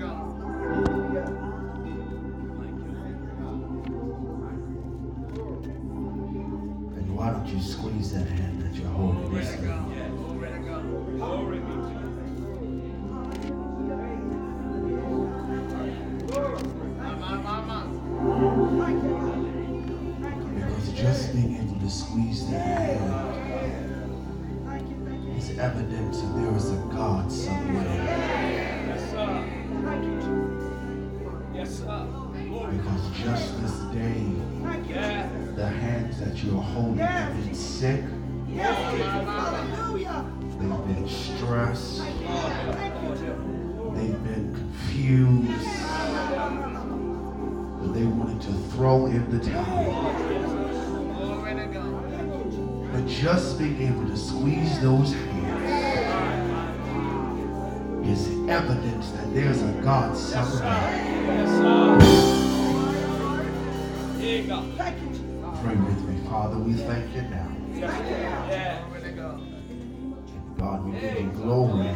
And that you're holding have been sick, they've been stressed, they've been confused, but they wanted to throw in the towel. But just being able to squeeze those hands is evidence that there's a God somewhere. Pray with me, Father. We thank you now. God, we give you glory.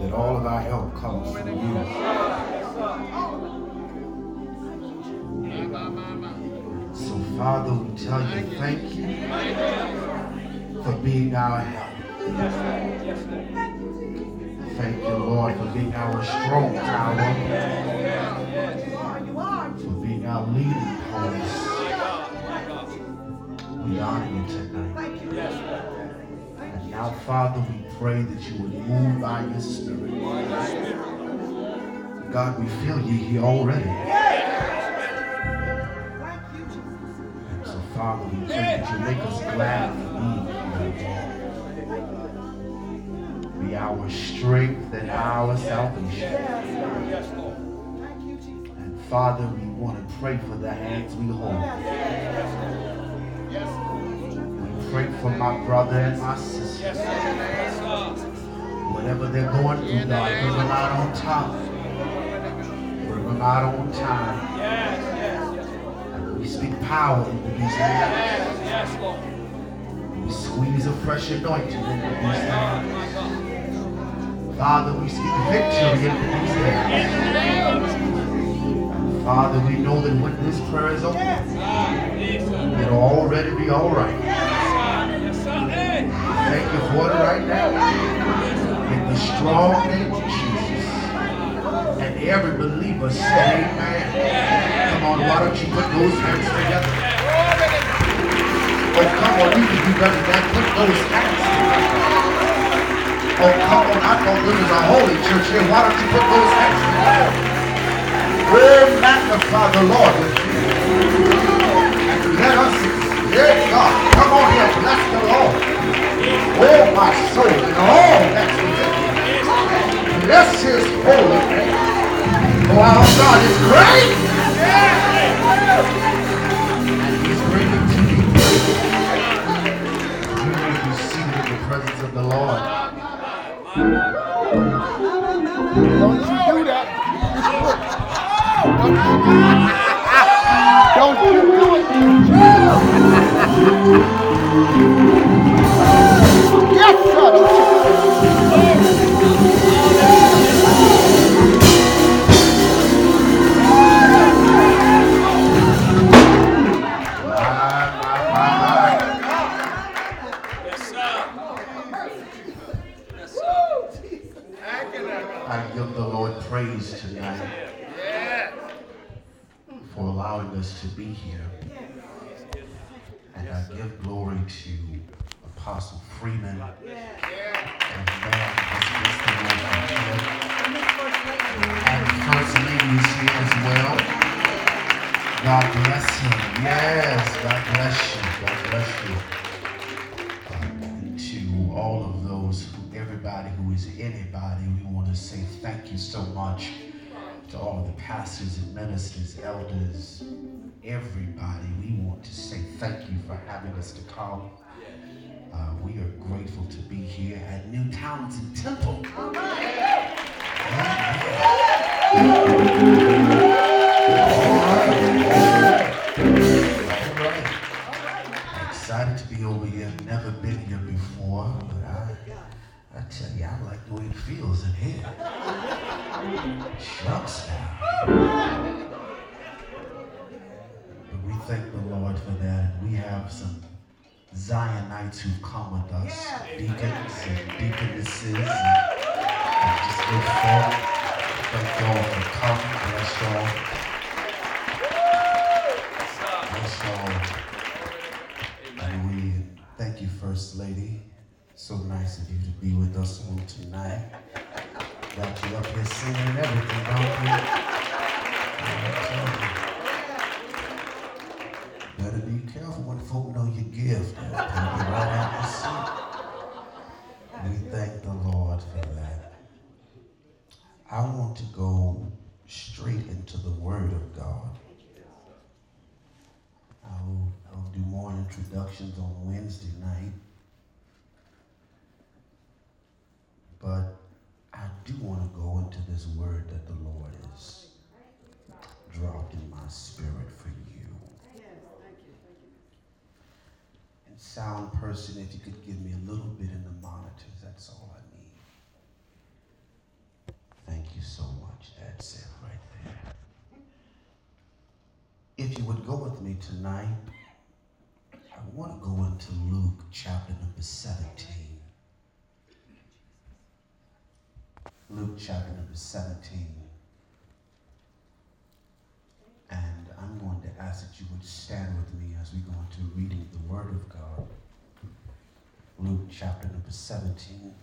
That all of our help comes from you. So, Father, we tell you thank you for being our help. Thank you, Lord, for being our strong tower, our leading post. We honor you tonight. And now, Father, we pray that you would move by your Spirit. God, we feel you here already. And so, Father, we pray that you make us glad to be here. Be our strength and our salvation. Father, we want to pray for the hands we hold. We pray for my brother and my sister. Whatever they're going through, God, bring them out on top. Bring them out on time. We speak power into these hands. We squeeze a fresh anointing into these hands. Father, we speak victory into these hands. Father, we know that when this prayer is over, it'll already be all right. Thank you for it right now. In the strong name of Jesus. And every believer say amen. Come on, why don't you put those hands together? Oh, come on, you can do better than that. Put those hands together. Oh, come on, I thought this was a holy church here. Why don't you put those hands together? Oh, magnify the Lord you. And let us, yeah, God, come on here, bless the Lord. Oh, my soul, and all that's within me. Bless his holy name. Oh, our God is great. And he's greatly to praised. You may be seated in the presence of the Lord. Don't you. Don't you do it. Yes, sir. Allowing us to be here. And I give glory to Apostle Freeman and man has blessed And First Lady is here as well. God bless him. Yes, God bless you. God bless you. To all of those, everybody who is anybody, we want to say thank you so much to all the pastors and ministers, elders, everybody. We want to say thank you for having us to come. Uh, we are grateful to be here at New Townsend Temple. All right. Excited to be over here. Never been here before, but I like the way it feels in here. Shucks now. But we thank the Lord for that. And we have some Zionites who've come with us, deacons and deaconesses, and, just good folk. Thank y'all for coming. Bless y'all. Bless y'all. And we thank you, First Lady. So nice of you to be with us on tonight. Got you up here singing everything, don't we? Better be careful when folk know your gift. They'll right out the seat. We thank the Lord for that. I want to go straight into the Word of God. I'll, I'll do more introductions on Wednesday night. But I do want to go into this word that the Lord has dropped in my spirit for you. And sound person, if you could give me a little bit in the monitors, that's all I need. Thank you so much. That's it right there. If you would go with me tonight, I want to go into Luke chapter number 17. Luke chapter number 17. And I'm going to ask that you would stand with me as we go into reading the Word of God. Luke chapter number 17.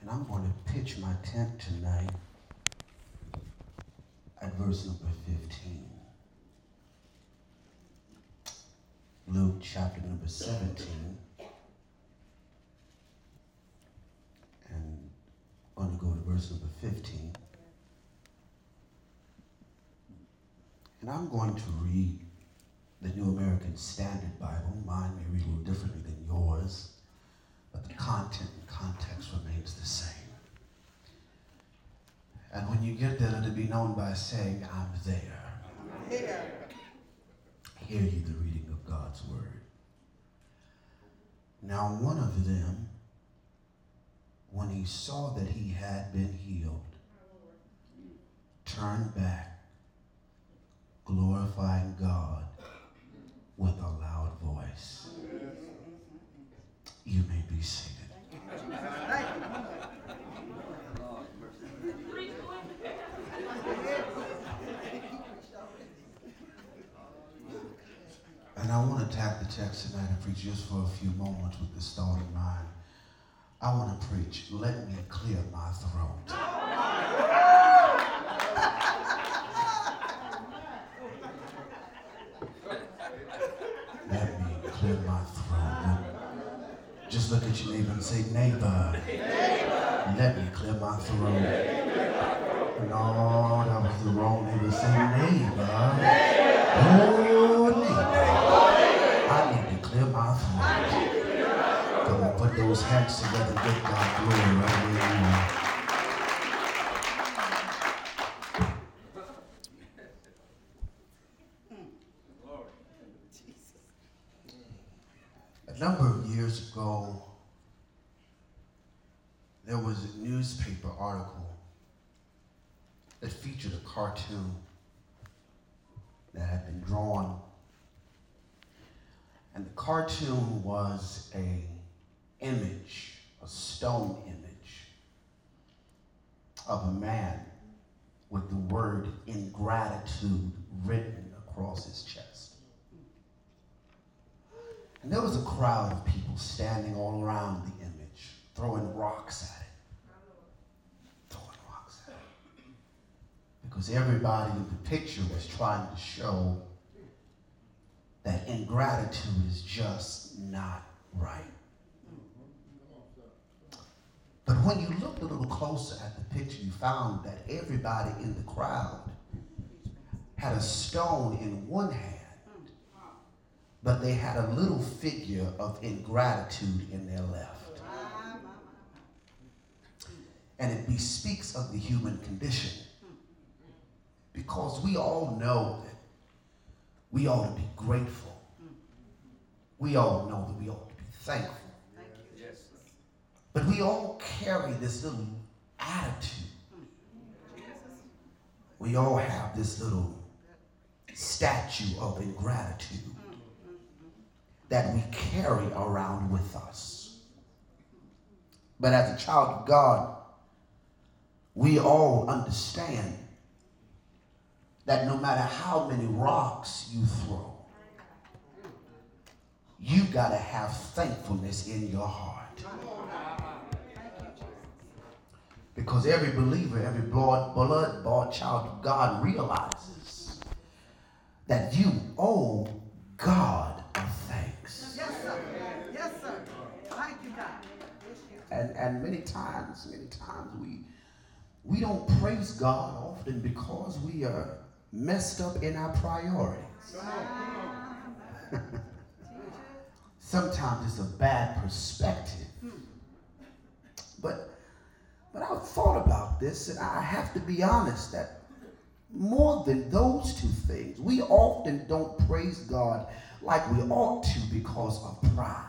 And I'm going to pitch my tent tonight at verse number 15. Luke chapter number 17. And I'm going to go to verse number 15. And I'm going to read the New American Standard Bible. Mine may read a little differently than yours, but the content and context remains the same. And when you get there, it be known by saying, I'm there. Here. Hear ye the reading of God's word. Now, one of them, when he saw that he had been healed, turned back, glorifying God with a loud voice. You may be seated. And I want to tap the text tonight and preach just for a few moments with this thought in mind. I want to preach, let me clear my throat. Let me clear my throat. Just look at your neighbor and say, neighbor, let me clear my throat. No, that was the wrong neighbor. Say neighbor. Those God glory right. A number of years ago, there was a newspaper article that featured a cartoon that had been drawn. And the cartoon was a image, a stone image of a man with the word ingratitude written across his chest. And there was a crowd of people standing all around the image, throwing rocks at it. Throwing rocks at it. Because everybody in the picture was trying to show that ingratitude is just not right. But when you looked a little closer at the picture, you found that everybody in the crowd had a stone in one hand but they had a little figure of ingratitude in their left. And it bespeaks of the human condition. Because we all know that we ought to be grateful. We all know that we ought to be thankful. But we all carry this little attitude. We all have this little statue of ingratitude that we carry around with us. But as a child of God, we all understand that no matter how many rocks you throw, you got to have thankfulness in your heart. Because every believer, every blood, blood bought child of God realizes that you owe God a thanks. Yes, sir. Yes, sir. Thank you, God. And, and many times, many times we we don't praise God often because we are messed up in our priorities. Sometimes it's a bad perspective. Hmm. But but I've thought about this and I have to be honest that more than those two things, we often don't praise God like we ought to because of pride.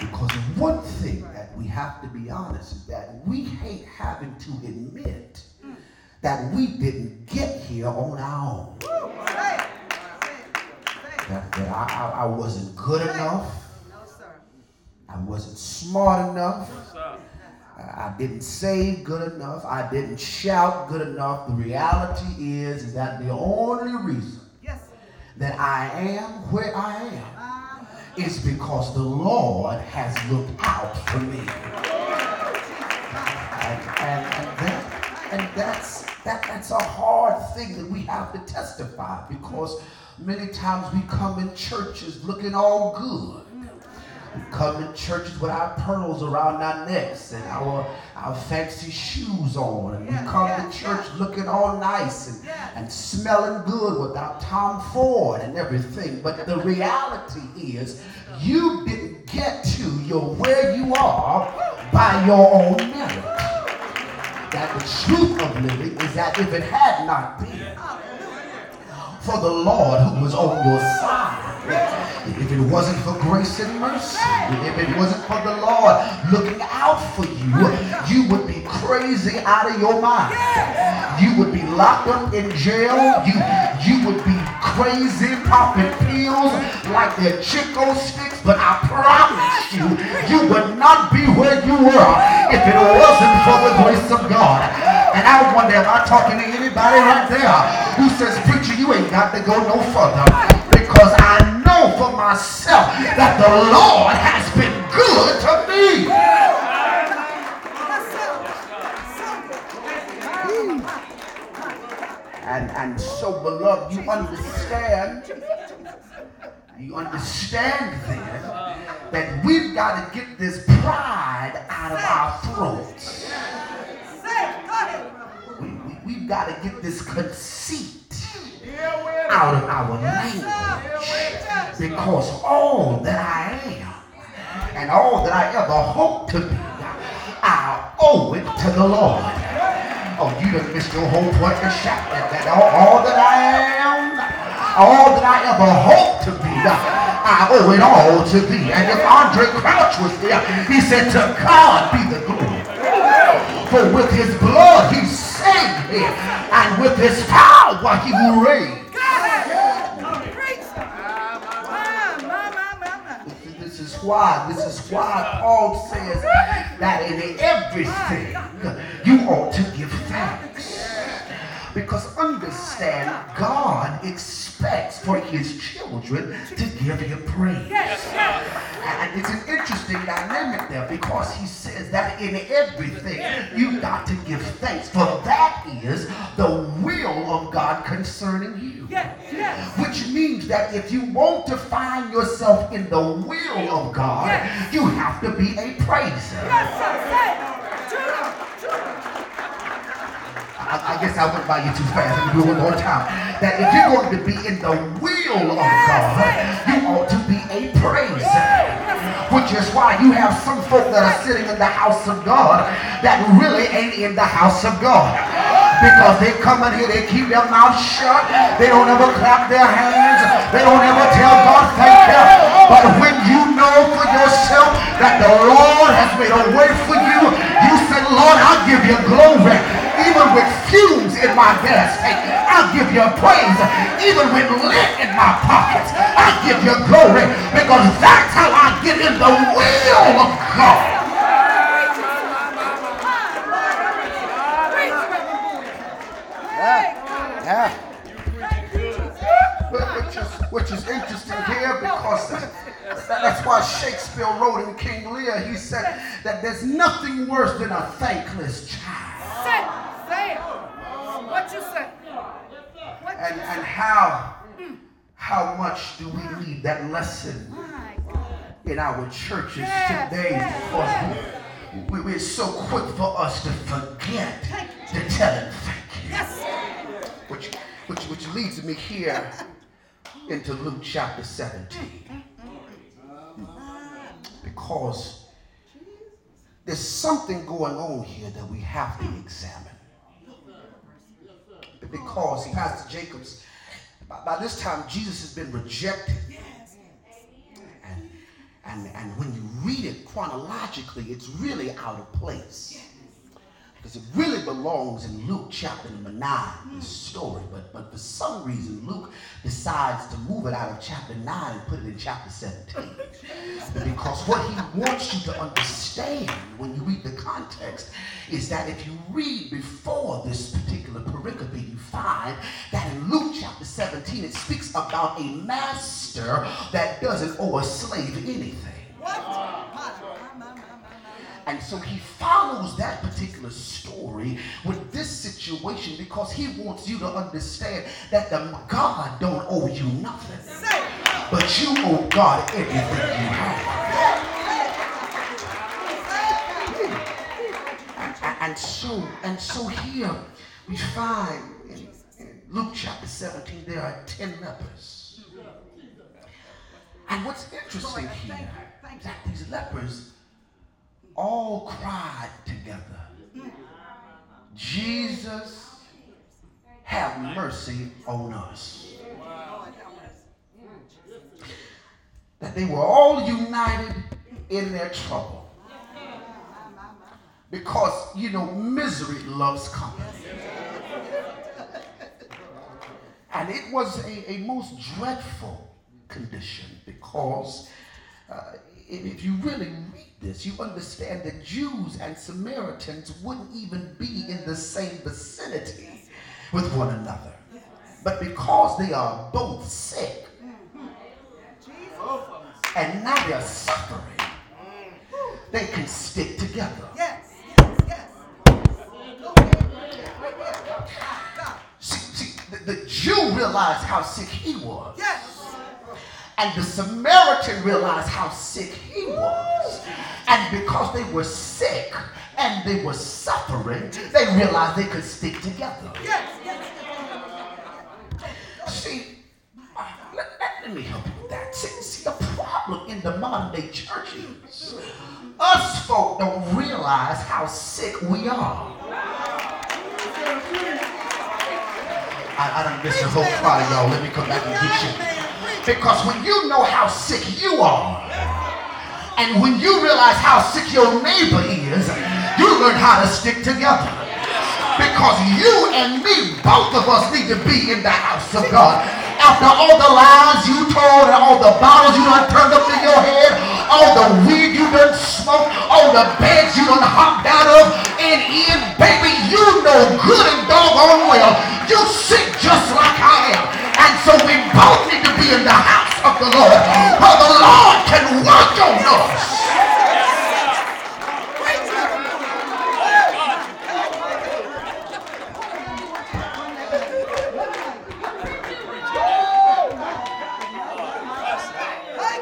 Because one thing that we have to be honest is that we hate having to admit that we didn't get here on our own. That, that I, I, I wasn't good enough. No, sir. I wasn't smart enough. I I didn't save good enough. I didn't shout good enough. The reality is, is that the only reason Yes, that I am where I am Ah, is because the Lord has looked out for me. And, and, and, that, and that's, that, that's a hard thing that we have to testify because many times we come in churches looking all good. We come in churches with our pearls around our necks and our, our fancy shoes on. And Yeah, we come yeah, to church yeah. looking all nice and, and smelling good without Tom Ford and everything. But the reality is, you didn't get to your where you are by your own merit. That the truth of living is that if it had not been for the Lord who was on your side. If it wasn't for grace and mercy, if it wasn't for the Lord looking out for you, you would be crazy out of your mind. You would be locked up in jail. You you would be crazy popping pills like they're Chick-O-Sticks. But I promise you, you would not be where you were if it wasn't for the grace of God. And I wonder, am I talking to anybody right there who says, preacher, you ain't got to go no further? Because I know for myself that the Lord has been good to me. And, and so, beloved, you understand, you understand then that we've got to get this pride out of our throats. We, we, we've got to get this conceit out of our language. Because all that I am and all that I ever hope to be, I owe it to the Lord. Oh, you done missed your whole point of shot. That, that all, all that I am, all that I ever hope to be, I owe it all to thee. And if Andraé Crouch was there, he said, to God be the glory. For with his blood he and with his power he will my. This is why, this is why Paul says that in everything you ought to give thanks. Because understand, God expects for his children to give him praise. And it's an interesting dynamic there because he says that in everything you've got to give thanks, for that is the will of God concerning you. Which means that if you want to find yourself in the will of God, you have to be a praiser. Yes, sir. Say it. True. True. I, I guess I went by you too fast. Let me do it one more time. That if you're going to be in the will of God, you ought to be a praiser. Which is why you have some folk that are sitting in the house of God that really ain't in the house of God. Because they come in here, they keep their mouth shut. They don't ever clap their hands. They don't ever tell God thank you. But when you know for yourself that the Lord has made a way for you, you say, Lord, I'll give you glory. Even with fumes in my tank, I'll give you praise. Even with lead in my pockets, I'll give you glory. Because that's how I get in the will of God. Yeah. Which is, which is interesting here because that, that's why Shakespeare wrote in King Lear, he said that there's nothing worse than a thankless child. Say it. Say it. What you say? What And, you and say? How, how much do we need that lesson in our churches today because we, we, we're so quick for us to forget to tell him thank you. Yes. Which, which, which leads me here into Luke chapter 17. Because there's something going on here that we have to examine. Because Pastor Jacobs, by, by this time, Jesus has been rejected. And, and, and when you read it chronologically, it's really out of place. Because it really belongs in Luke chapter number 9, this story. But, but for some reason, Luke decides to move it out of chapter 9 and put it in chapter 17. Because what he wants you to understand when you read the context is that if you read before this particular pericope, you find that in Luke chapter 17, it speaks about a master that doesn't owe a slave anything. What? And so he follows that particular story with this situation because he wants you to understand that the God don't owe you nothing, but you owe God everything you have. And, and- so, and so here we find in, in Luke chapter 17 there are 10 lepers. And what's interesting here is that these lepers all cried together. Jesus, have mercy on us. That they were all united in their trouble. Because, you know, misery loves company. And it was a, a most dreadful condition because uh, if you really read this, you understand that Jews and Samaritans wouldn't even be in the same vicinity with one another. But because they are both sick and now they're suffering, they can stick together. Yes. Yes. Yes. See, see the, the Jew realized how sick he was. Yes. And the Samaritan realized how sick he was. And because they were sick and they were suffering, they realized they could stick together. Yes. Yes. See, uh, let, let- me help you with that. See, see, the problem in the modern day churches, us folk don't realize how sick we are. I, I done missed a whole crowd y'all. Let me come back and get you. Because when you know how sick you are, and when you realize how sick your neighbor is, you learn how to stick together. Because you and me, both of us need to be in the house of God. After all the lies you told and all the bottles you done turned up in your head, all the weed you done smoked, all the beds you done hopped out of, and in, baby, you know good and doggone well, you sick just like I. And so we both need to be in the house of the Lord, where the Lord can work on us.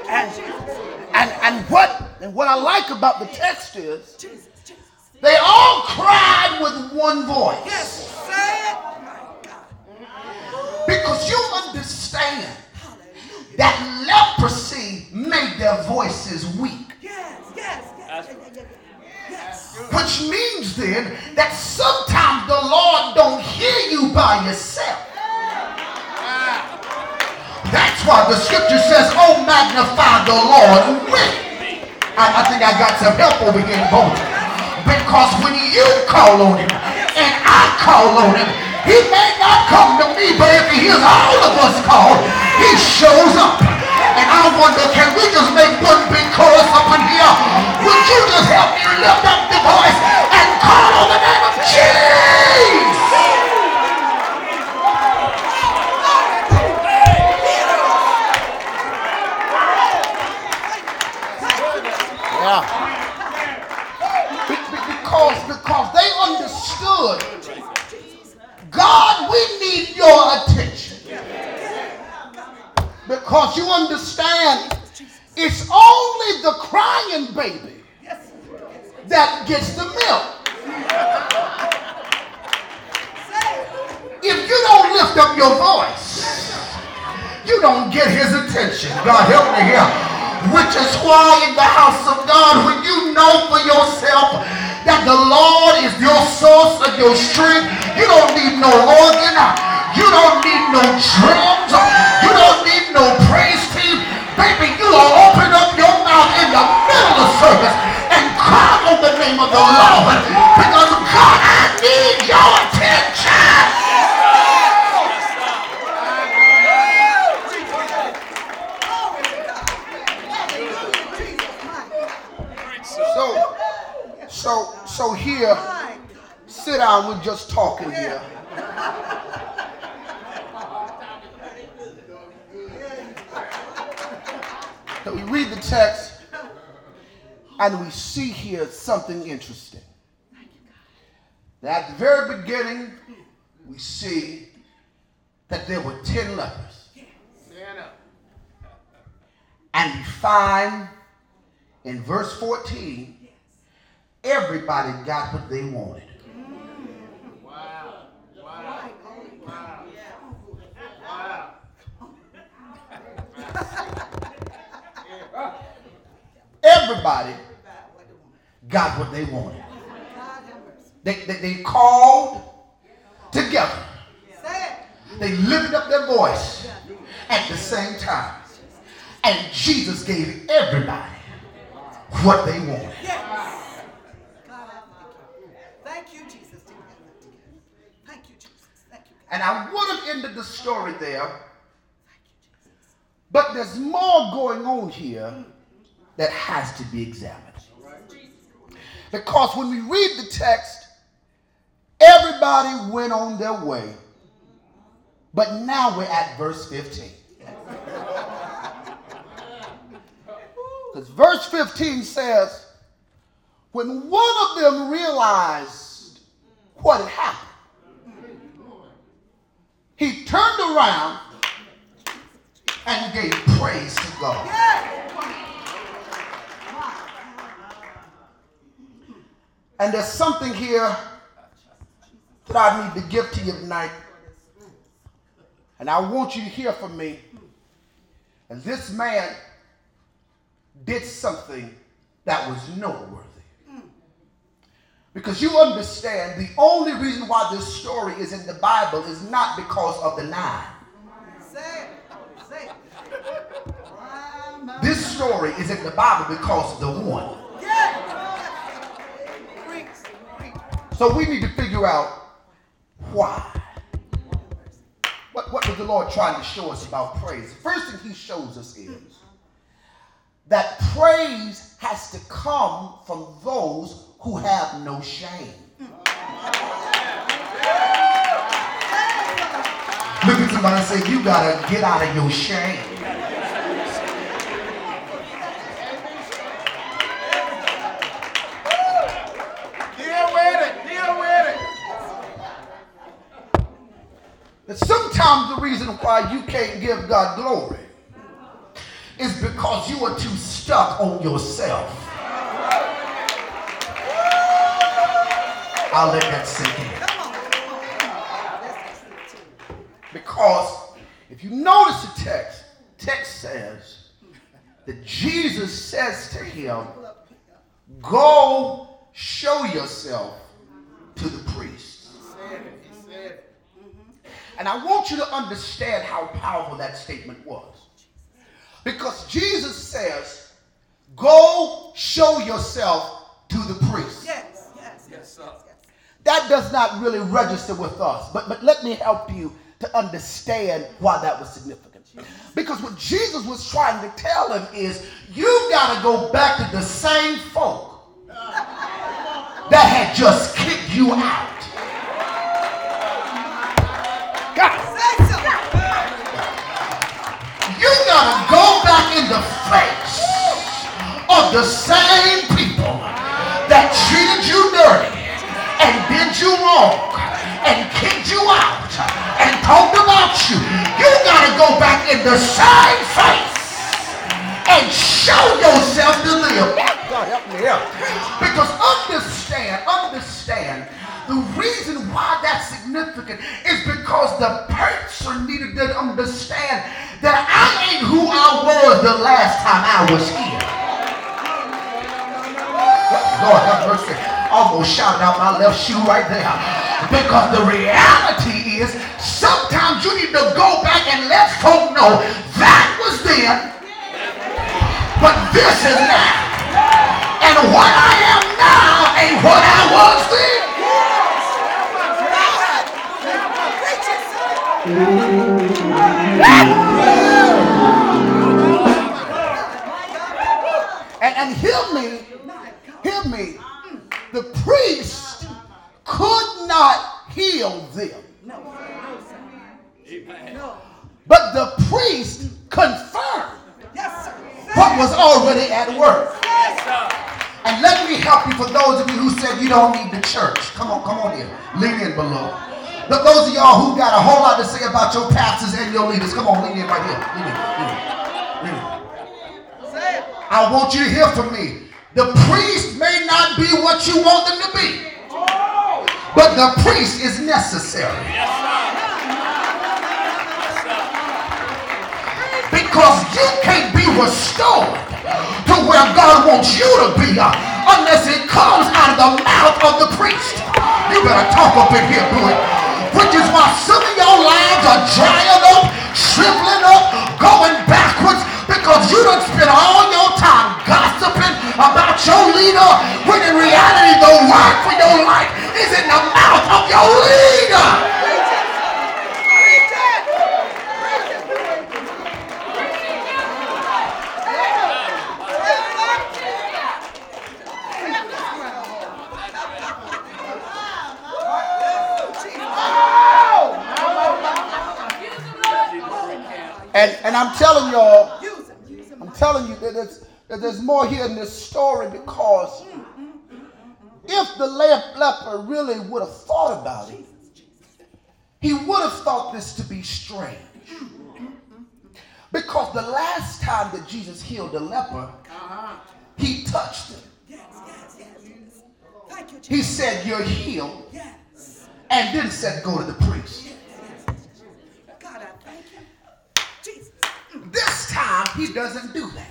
And, and, and what and what I like about the text is. They all cried with one voice. Yes. Say it. My God. Because you understand that leprosy made their voices weak. Yes. Yes. Yes. Yes. yes, Yes. Which means then that sometimes the Lord don't hear you by yourself. That's why the scripture says, Oh, magnify the Lord with me. I, I think I got some help over here in Boulder. Because when you call on him and I call on him, he may not come to me, but if he hears all of us call, he shows up. And I wonder, can we just make one big chorus up in here? Would you just help me lift up the voice and call on the name of Jesus? Your attention. Because you understand, it's only the crying baby that gets the milk. If you don't lift up your voice, you don't get his attention. God help me here. Which is why in the house of God, when you know for yourself that the Lord is your source of your strength, you don't need no organ, you don't need no drums, you don't need no praise team. Baby, you will open up your mouth in the middle of service and cry on the name of the Lord. Because God, I need your so, so here, sit down. We're just talking here. So we read the text, and we see here something interesting. At the very beginning, we see that there were ten lepers, and we find in verse 14, everybody got what they wanted. Everybody got what they wanted. They, they, they called together. They lifted up their voice at the same time. And Jesus gave everybody what they wanted. Thank you, Jesus. Thank you, Jesus. Thank you. And I would have ended the story there, but there's more going on here that has to be examined. Because when we read the text, everybody went on their way, but now we're at verse 15. Because verse 15 says, when one of them realized what had happened, he turned around and gave praise to God. And there's something here that I need to give to you tonight. And I want you to hear from me. And this man did something that was noteworthy. Because you understand the only reason why this story is in the Bible is not because of the nine. This story is in the Bible because of the one. So we need to figure out why. What, what was the Lord trying to show us about praise? First thing he shows us is that praise has to come from those who have no shame. Look at somebody and say, You gotta get out of your shame. Deal with it. Deal with it. sometimes the reason why you can't give God glory is because you are too stuck on yourself. I'll let that sink in. Because if you notice the text, text says that Jesus says to him, Go show yourself to the priest. And I want you to understand how powerful that statement was. Because Jesus says, go show yourself to the priest. Yes, yes, yes, sir. That does not really register with us. But, but let me help you to understand why that was significant. Because what Jesus was trying to tell him is you've got to go back to the same folk that had just kicked you out. God, you got to go back in the face of the same people that treated you dirty and did you wrong and kicked you out and talked about you. You got to go back in the same face and show yourself to them. God help me out. Because understand, understand, the reason why that's significant is because the person needed to understand that I ain't who I was the last time I was here. Lord have mercy. Almost shouted out my left shoe right there. Because the reality is sometimes you need to go back and let folk know that was then, but this is now. And what I am now ain't what I was then. And, and hear me, priest could not heal them. No, no, sir. No. But the priest confirmed what was already at work. And let me help you for those of you who said you don't need the church. Come on, come on in. Lean in below. But those of y'all who got a whole lot to say about your pastors and your leaders, come on, lean in right here. Lean in, lean in, lean in. I want you to hear from me. The priest may not be what you want them to be, but the priest is necessary. Because you can't be restored to where God wants you to be uh, unless it comes out of the mouth of the priest. You better talk up in here, boy. Which is why some of your lives are drying up, shriveling up, going backwards because you don't spend all your time gossiping about your leader when in reality the work for your life is in the mouth of your leader. And, and I'm telling y'all, Use him. Use him. I'm telling you that there's, that there's more here in this story because if the leper really would have thought about it, he would have thought this to be strange. Because the last time that Jesus healed the leper, he touched him. He said, You're healed, and then said, Go to the priest. God, I thank you. Jesus. This time, he doesn't do that.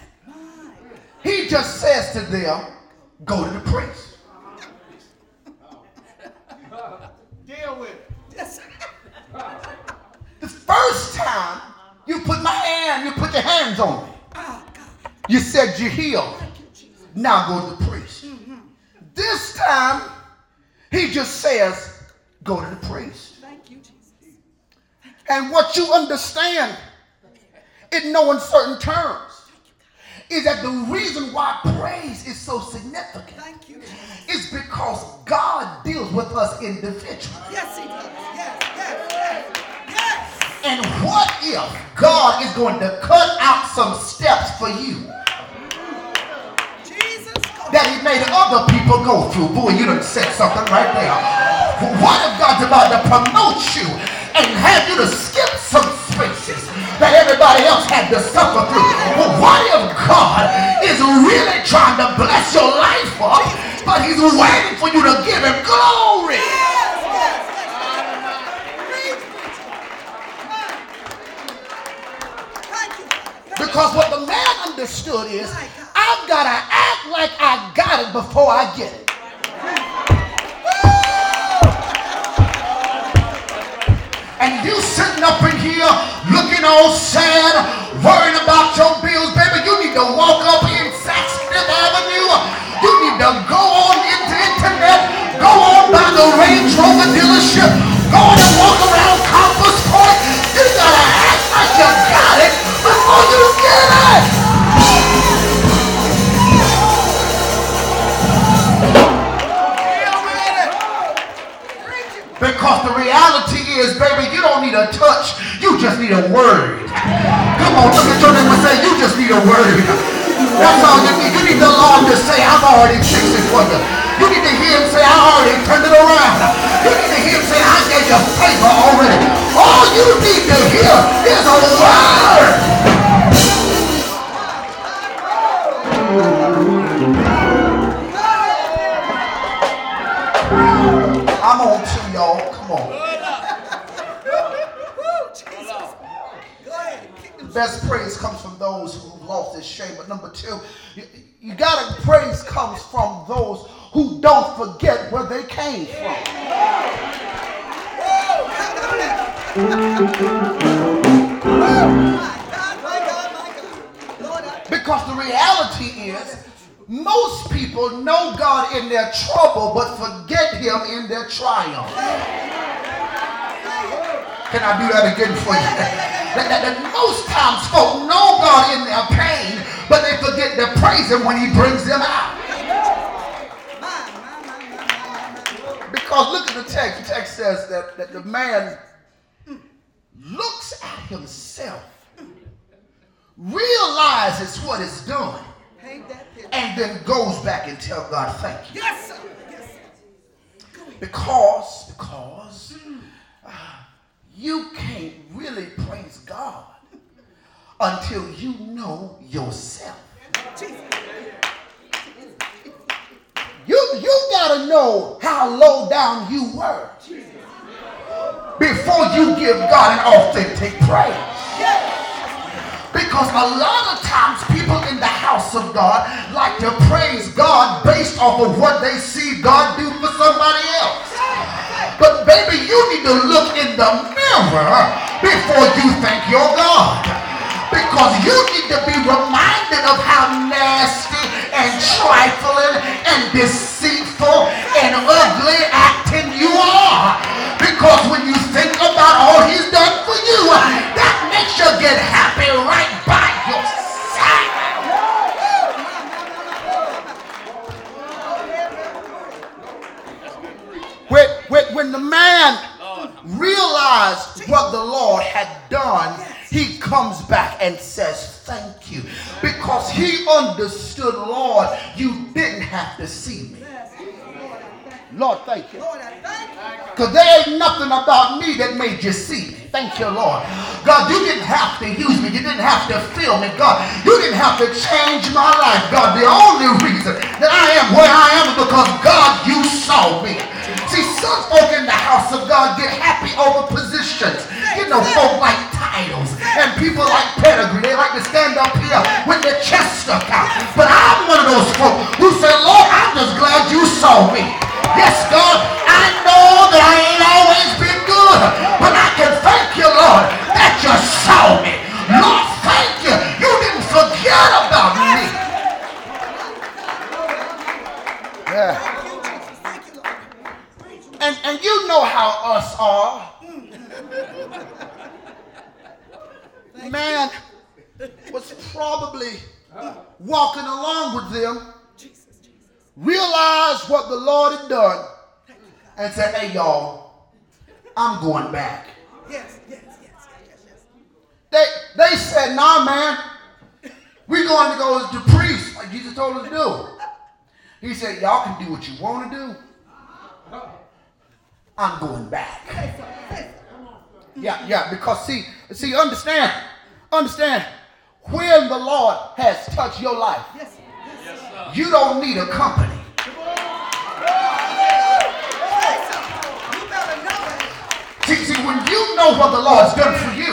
He just says to them, Go to the priest. Deal with it. The first time you put my hand, you put your hands on me. Oh, You said you're healed. Thank you, Jesus. Now go to the priest. This time, he just says, go to the priest. Thank you, Jesus. And what you understand in no uncertain terms is that the reason why praise is so significant Thank you, because God deals with us individually. Yes, he does. Yes, yes, yes. Yes. And what if God is going to cut out some steps for you Jesus. That he made other people go through? Boy, you done said something right there. What if God's about to promote you and have you to everybody else had to suffer through? Well, what if God is really trying to bless your life up, but he's waiting for you to give him glory? Because what the man understood is, I've got to act like I got it before I get it. And you sitting up in here looking all sad, worrying about your bills baby. You need to walk up in Saks Fifth Avenue. You need to go on into internet. Go on by the Range Rover dealership. Go on and walk around Compass Point. You gotta act like you got it before you get it. Because the reality is, baby, you don't need a touch. You just need a word. Come on, look at your neighbor and say, you just need a word. That's all you need. You need the Lord to say, I've already fixed it for you. You need to hear him say, I already turned it around. You need to hear him say, I gave you favor already. All you need to hear is a word. I'm on to y'all. Come on. Woo, Jesus. Go ahead. Kick them. Best praise comes from those who've lost their shame. But number two, you, you gotta praise comes from those who don't forget where they came from. Because the reality is, most people know God in their trouble, but forget Him in their triumph. Can I do that again for you? That, that- that most times folk know God in their pain, but they forget to praise Him when He brings them out. Because look at the text. The text says that, that the man looks at himself, realizes what is done, Paint that and then goes back and tell God thank you. Yes, sir. Yes, sir. Because, because uh, you can't really praise God until you know yourself. You, you gotta know how low down you were before you give God an authentic praise. Because a lot of times people in the house of God like to praise God based off of what they see God do for somebody else. But baby, you need to look in the mirror before you thank your God. Because you need to be reminded of how nasty and trifling and deceitful and ugly acting you are. Because when you think about all he's done for you, that makes you get happy right by your side. When, when, the man realized what the Lord had done, he comes back and says, Thank you. Because he understood, Lord, you didn't have to see me. Lord, thank you. Lord, I thank you. Because there ain't nothing about me that made you see me. Thank you, Lord. God, you didn't have to use me. You didn't have to fill me. God, you didn't have to change my life. God, the only reason that I am where I am is because, God, you saw me. See, some folk in the house of God get happy over positions. You know, folk like titles and people like pedigree. They like to stand up here with their chest stuck out. But I'm one of those folk who say, Lord, I'm just glad you saw me. Yes, God, I know that I ain't always been good, but I can thank you, Lord, that you saw me. Lord, thank you. You didn't forget about me. Yeah. Thank you, Lord. And, and you know how us are. Man was probably walking along with them, Jesus. realized what the Lord had done, and said, Hey, y'all, I'm going back. Yes, yes, yes, yes, yes. They, they said, Nah, man, we're going to go as the priest, like Jesus told us to do. He said, Y'all can do what you want to do. I'm going back. Yeah, yeah, because see, see, understand, understand, when the Lord has touched your life, yes. You don't need a company. See, see, when you know what the Lord's done for you,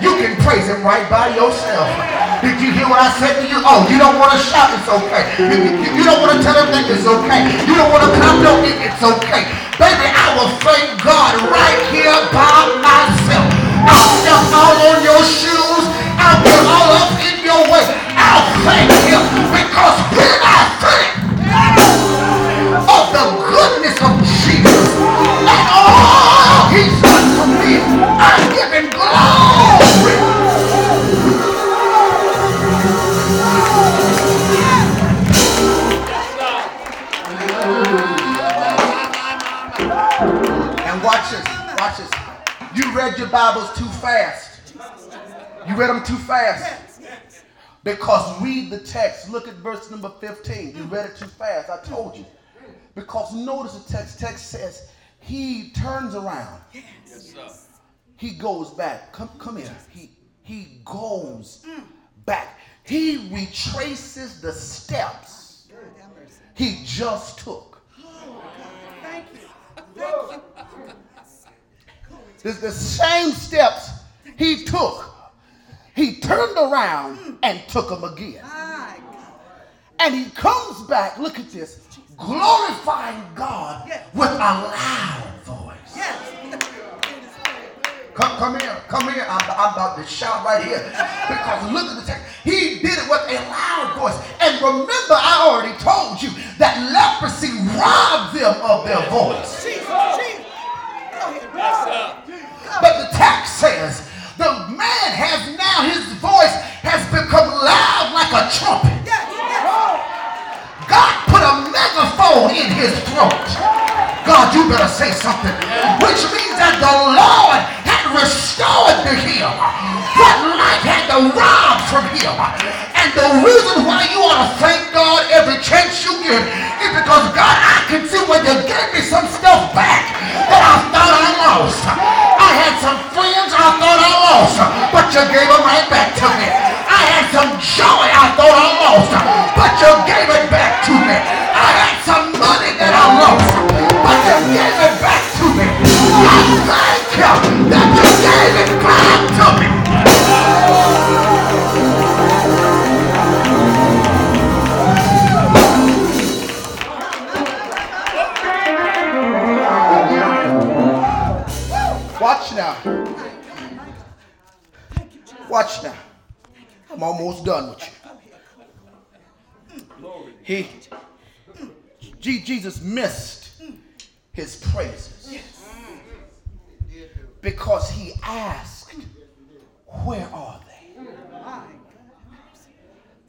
you can praise Him right by yourself. Did you hear what I said to you? Oh, you don't want to shout, it's okay. You, you- you don't want to tell everything, it's okay. You don't want to clap, no, it- it's okay. Baby, I will thank God right here by myself. I'll step out on your shoes. I'll get all up in your way thank him because when I think of the goodness of Jesus all he's done for me, I'm glory. And watch this, watch this. You read your Bibles too fast. You read them too fast. Because read the text. Look at verse number 15. You read it too fast. I told you. Because notice the text. Text says he turns around. Yes. He goes back. Come, come here. He he goes mm. back. He retraces the steps he just took. Thank you. Thank you. It's the same steps he took. He turned around and took them again. And he comes back, look at this, glorifying God with a loud voice. Yes. Come, come here, come here. I'm, I'm about to shout right here. Because look at the text. He did it with a loud voice. And remember, I already told you that leprosy robbed them of their voice. Jesus. Jesus. Go ahead. But the text says the man has now, his voice has become loud like a trumpet. God put a megaphone in his throat. God, you better say something. Which means that the Lord had restored to him what life had to rob from him. And the reason why you ought to thank God every chance you get is because God, I can see when you gave me some stuff back that I thought I lost. I had some friends I thought I lost, but you gave them right back to me. I had some joy I thought I lost, but you gave it back to me. I had some money that I lost, He, Je- Jesus missed his praises because he asked, Where are they? My God.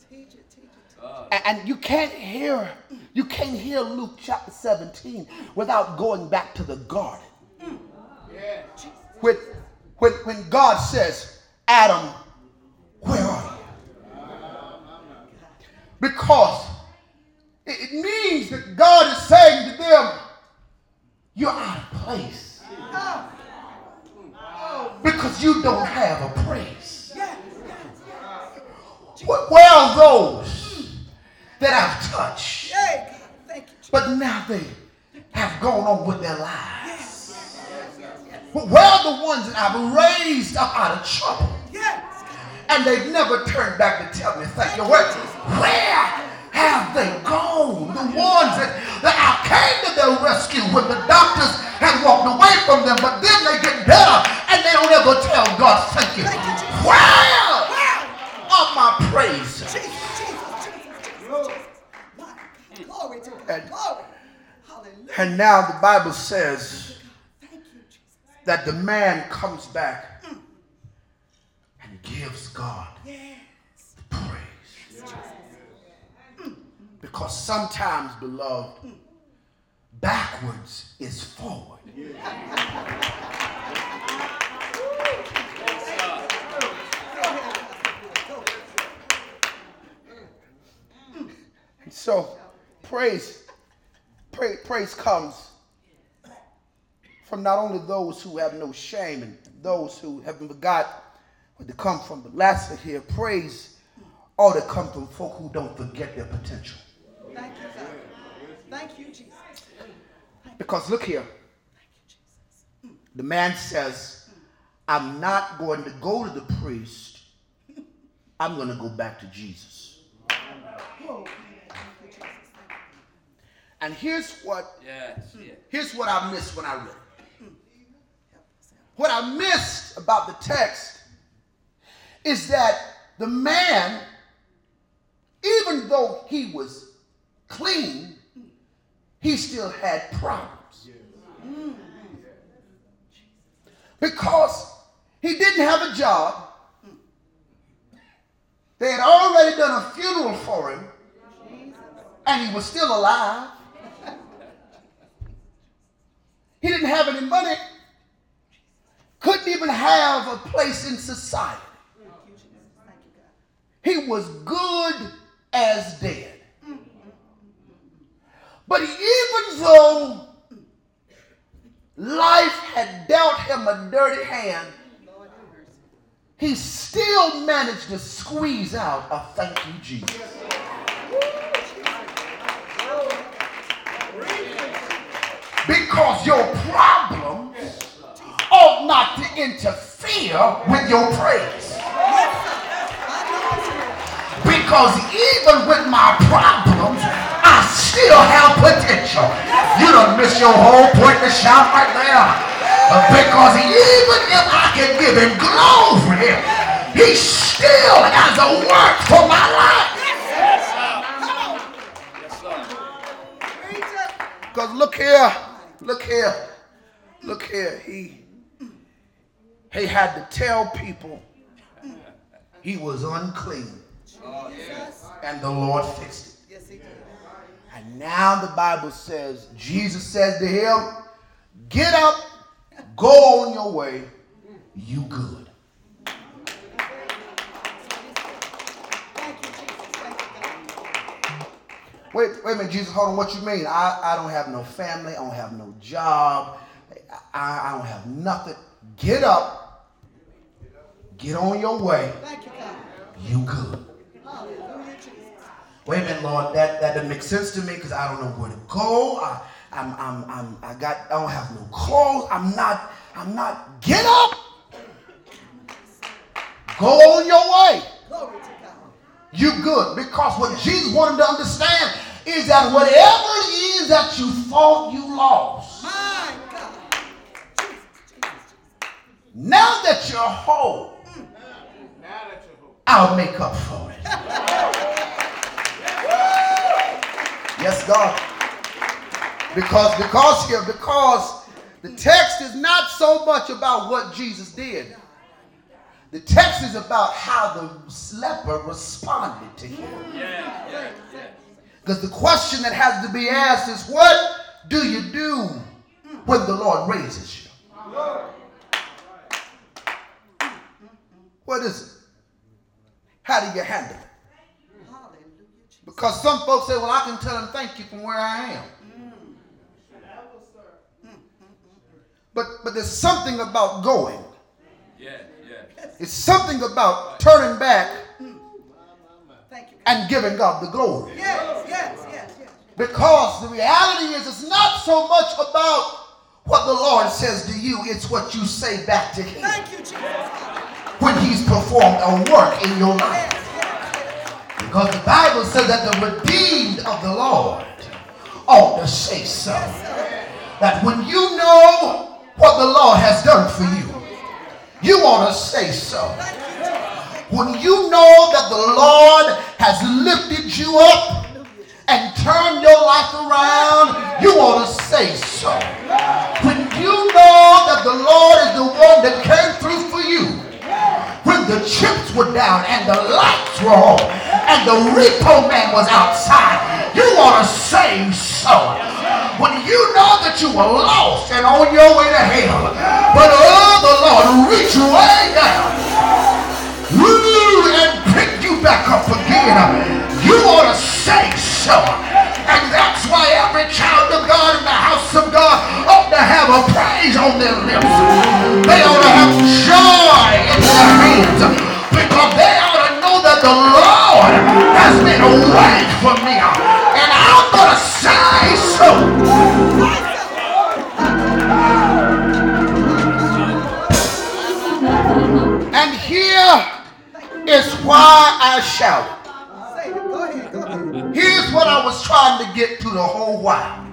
Teach it. Teach it. A- And you can't hear, you can't hear Luke chapter 17 without going back to the garden. When, when, when God says, Adam, where are you? Because it, means that God is saying to them, you're out of place. Because you don't have a praise. Where are those that I've touched? But now they have gone on with their lives. Where are the ones that I've raised up out of trouble? And they've never turned back to tell me thank you. Where, where have they gone? The ones that, that I came to their rescue when the doctors had walked away from them, but then they get better and they don't ever tell God thank you. Where are my praise? Jesus. Jesus. Jesus. Jesus. My Glory to And- Glory. And now the Bible says Thank you, Jesus. that the man comes back gives God Yes. praise. Mm. Because sometimes, beloved, backwards is forward. And mm. so, praise, praise, praise comes from not only those who have no shame and those who have been forgot where to come from, but lastly here, praise ought to come from folk who don't forget their potential. Thank you, God. Thank you, Jesus. Because look here, the man says, I'm not going to go to the priest, I'm going to go back to Jesus. Thank you, Jesus. And here's what Yes, yes. here's what I missed when I read it. What I missed about the text is that the man, even though he was clean, he still had problems. because he didn't have a job. They had already done a funeral for him, and he was still alive. He didn't have any money, couldn't even have a place in society. He was good as dead. But even though life had dealt him a dirty hand, he still managed to squeeze out a thank you, Jesus. Because your problems ought not to interfere with your praise. Because even with my problems, I still have potential. You don't miss your whole point to shout right there. Because even if I can give him glory, he still has a work for my life. Because look here, look here, look here. He he had to tell people he was unclean. And the Lord fixed it. Yes, he did. And now the Bible says, Jesus said to him, Get up, go on your way, you good. Thank you, Jesus. Thank you, God. Wait, wait a minute, Jesus, hold on. What you mean? I, I don't have no family, I don't have no job, I, I don't have nothing. Get up, get on your way, Thank you, God. you good. Hallelujah, Wait a minute, Lord, that, that doesn't make sense to me because I don't know where to go. I, I'm, I'm, I'm, I got, I don't have no clothes. I'm not, I'm not, get up. Go on your way. Glory to God. You good. Because what Jesus wanted to understand is that whatever it is that you thought you lost, My God. Jesus, Jesus, Jesus. now that you're whole, mm. Now that you're home. I'll make up for it. Yes, God. Because, because here, because the text is not so much about what Jesus did. The text is about how the leper responded to him. Because the question that has to be asked is, what do you do when the Lord raises you? What is it? How do you handle it? Hallelujah, Jesus. Because some folks say, well, I can tell him thank you from where I am. But, but there's something about going. Yeah, yeah. It's something about turning back Thank you. And giving God the glory. Yes, yes, yes, yes. Because the reality is, it's not so much about what the Lord says to you, it's what you say back to Him Thank you, Jesus. when He's performed a work in your life. Because the Bible says that the redeemed of the Lord ought to say so. That when you know what the Lord has done for you, you ought to say so. When you know that the Lord has lifted you up and turned your life around, you ought to say so. When you know that the Lord is the one that came through for you, when the chips were down and the lights were on and the repo man was outside, you ought to say so. When you know that you were lost and on your way to hell, but oh, the Lord reached way down and pick you back up again. You ought to say so. And that's why every child of God in the house of God ought to have a praise on their lips. They ought to have joy hands because they ought to know that the Lord has made a way for me. And I'm going to say so. And here is why I shouted. Say it. Go ahead. Go ahead. Here's what I was trying to get to the whole while.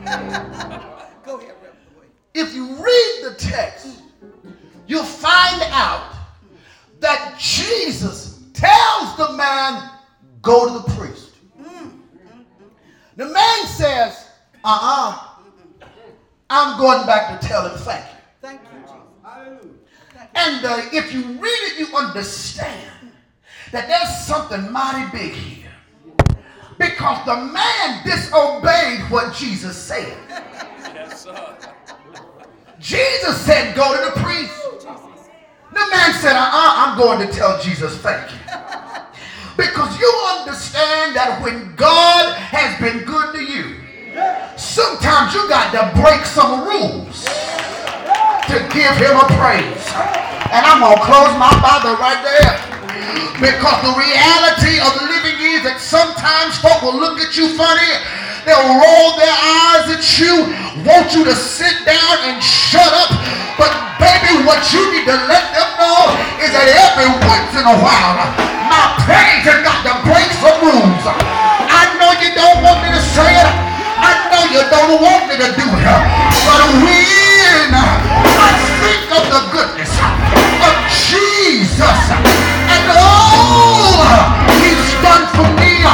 Go ahead, Reverend Boyd. If you read the text, you'll find out that Jesus tells the man, go to the priest. The man says, uh-uh, I'm going back to tell him thank you. Thank you. And uh, if you read it, you understand that there's something mighty big here. Because the man disobeyed what Jesus said. Yes, sir. Jesus said, Go to the priest. The man said, uh-uh, I'm going to tell Jesus thank you. Because you understand that when God has been good to you, sometimes you got to break some rules to give him a praise. And I'm going to close my Bible right there. Because the reality of living is that sometimes folk will look at you funny. They'll roll their eyes at you, want you to sit down and shut up. But baby, what you need to let them know is that every once in a while, my praise has got to break some rules. I know you don't want me to say it. I know you don't want me to do it. But when I think of the goodness of Jesus and all he's done for me,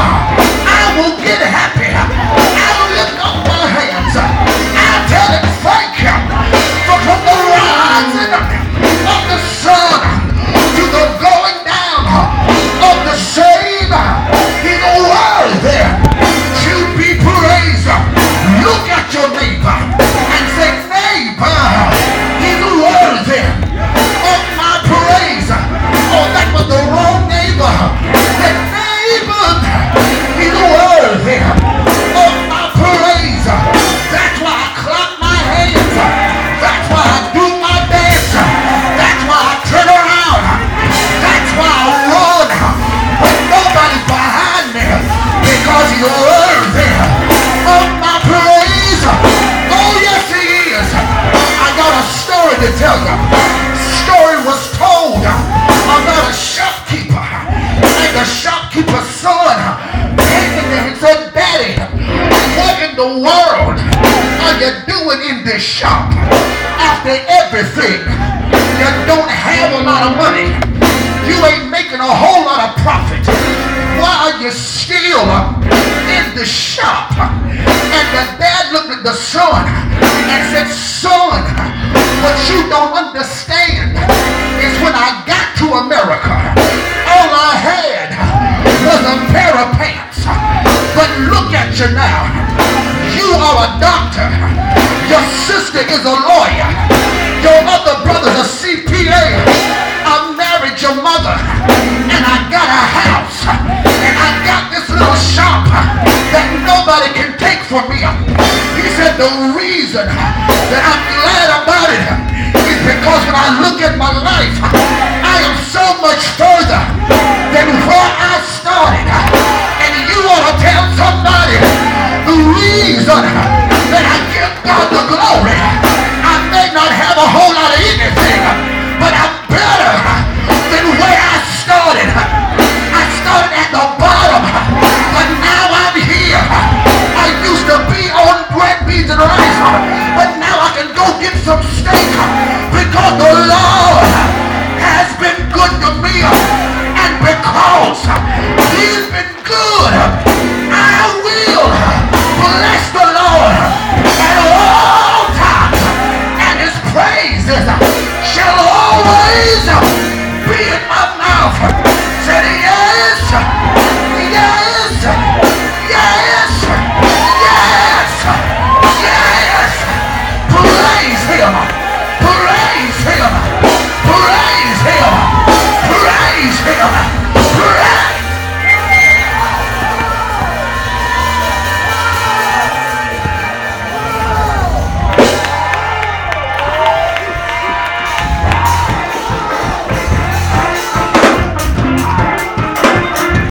reason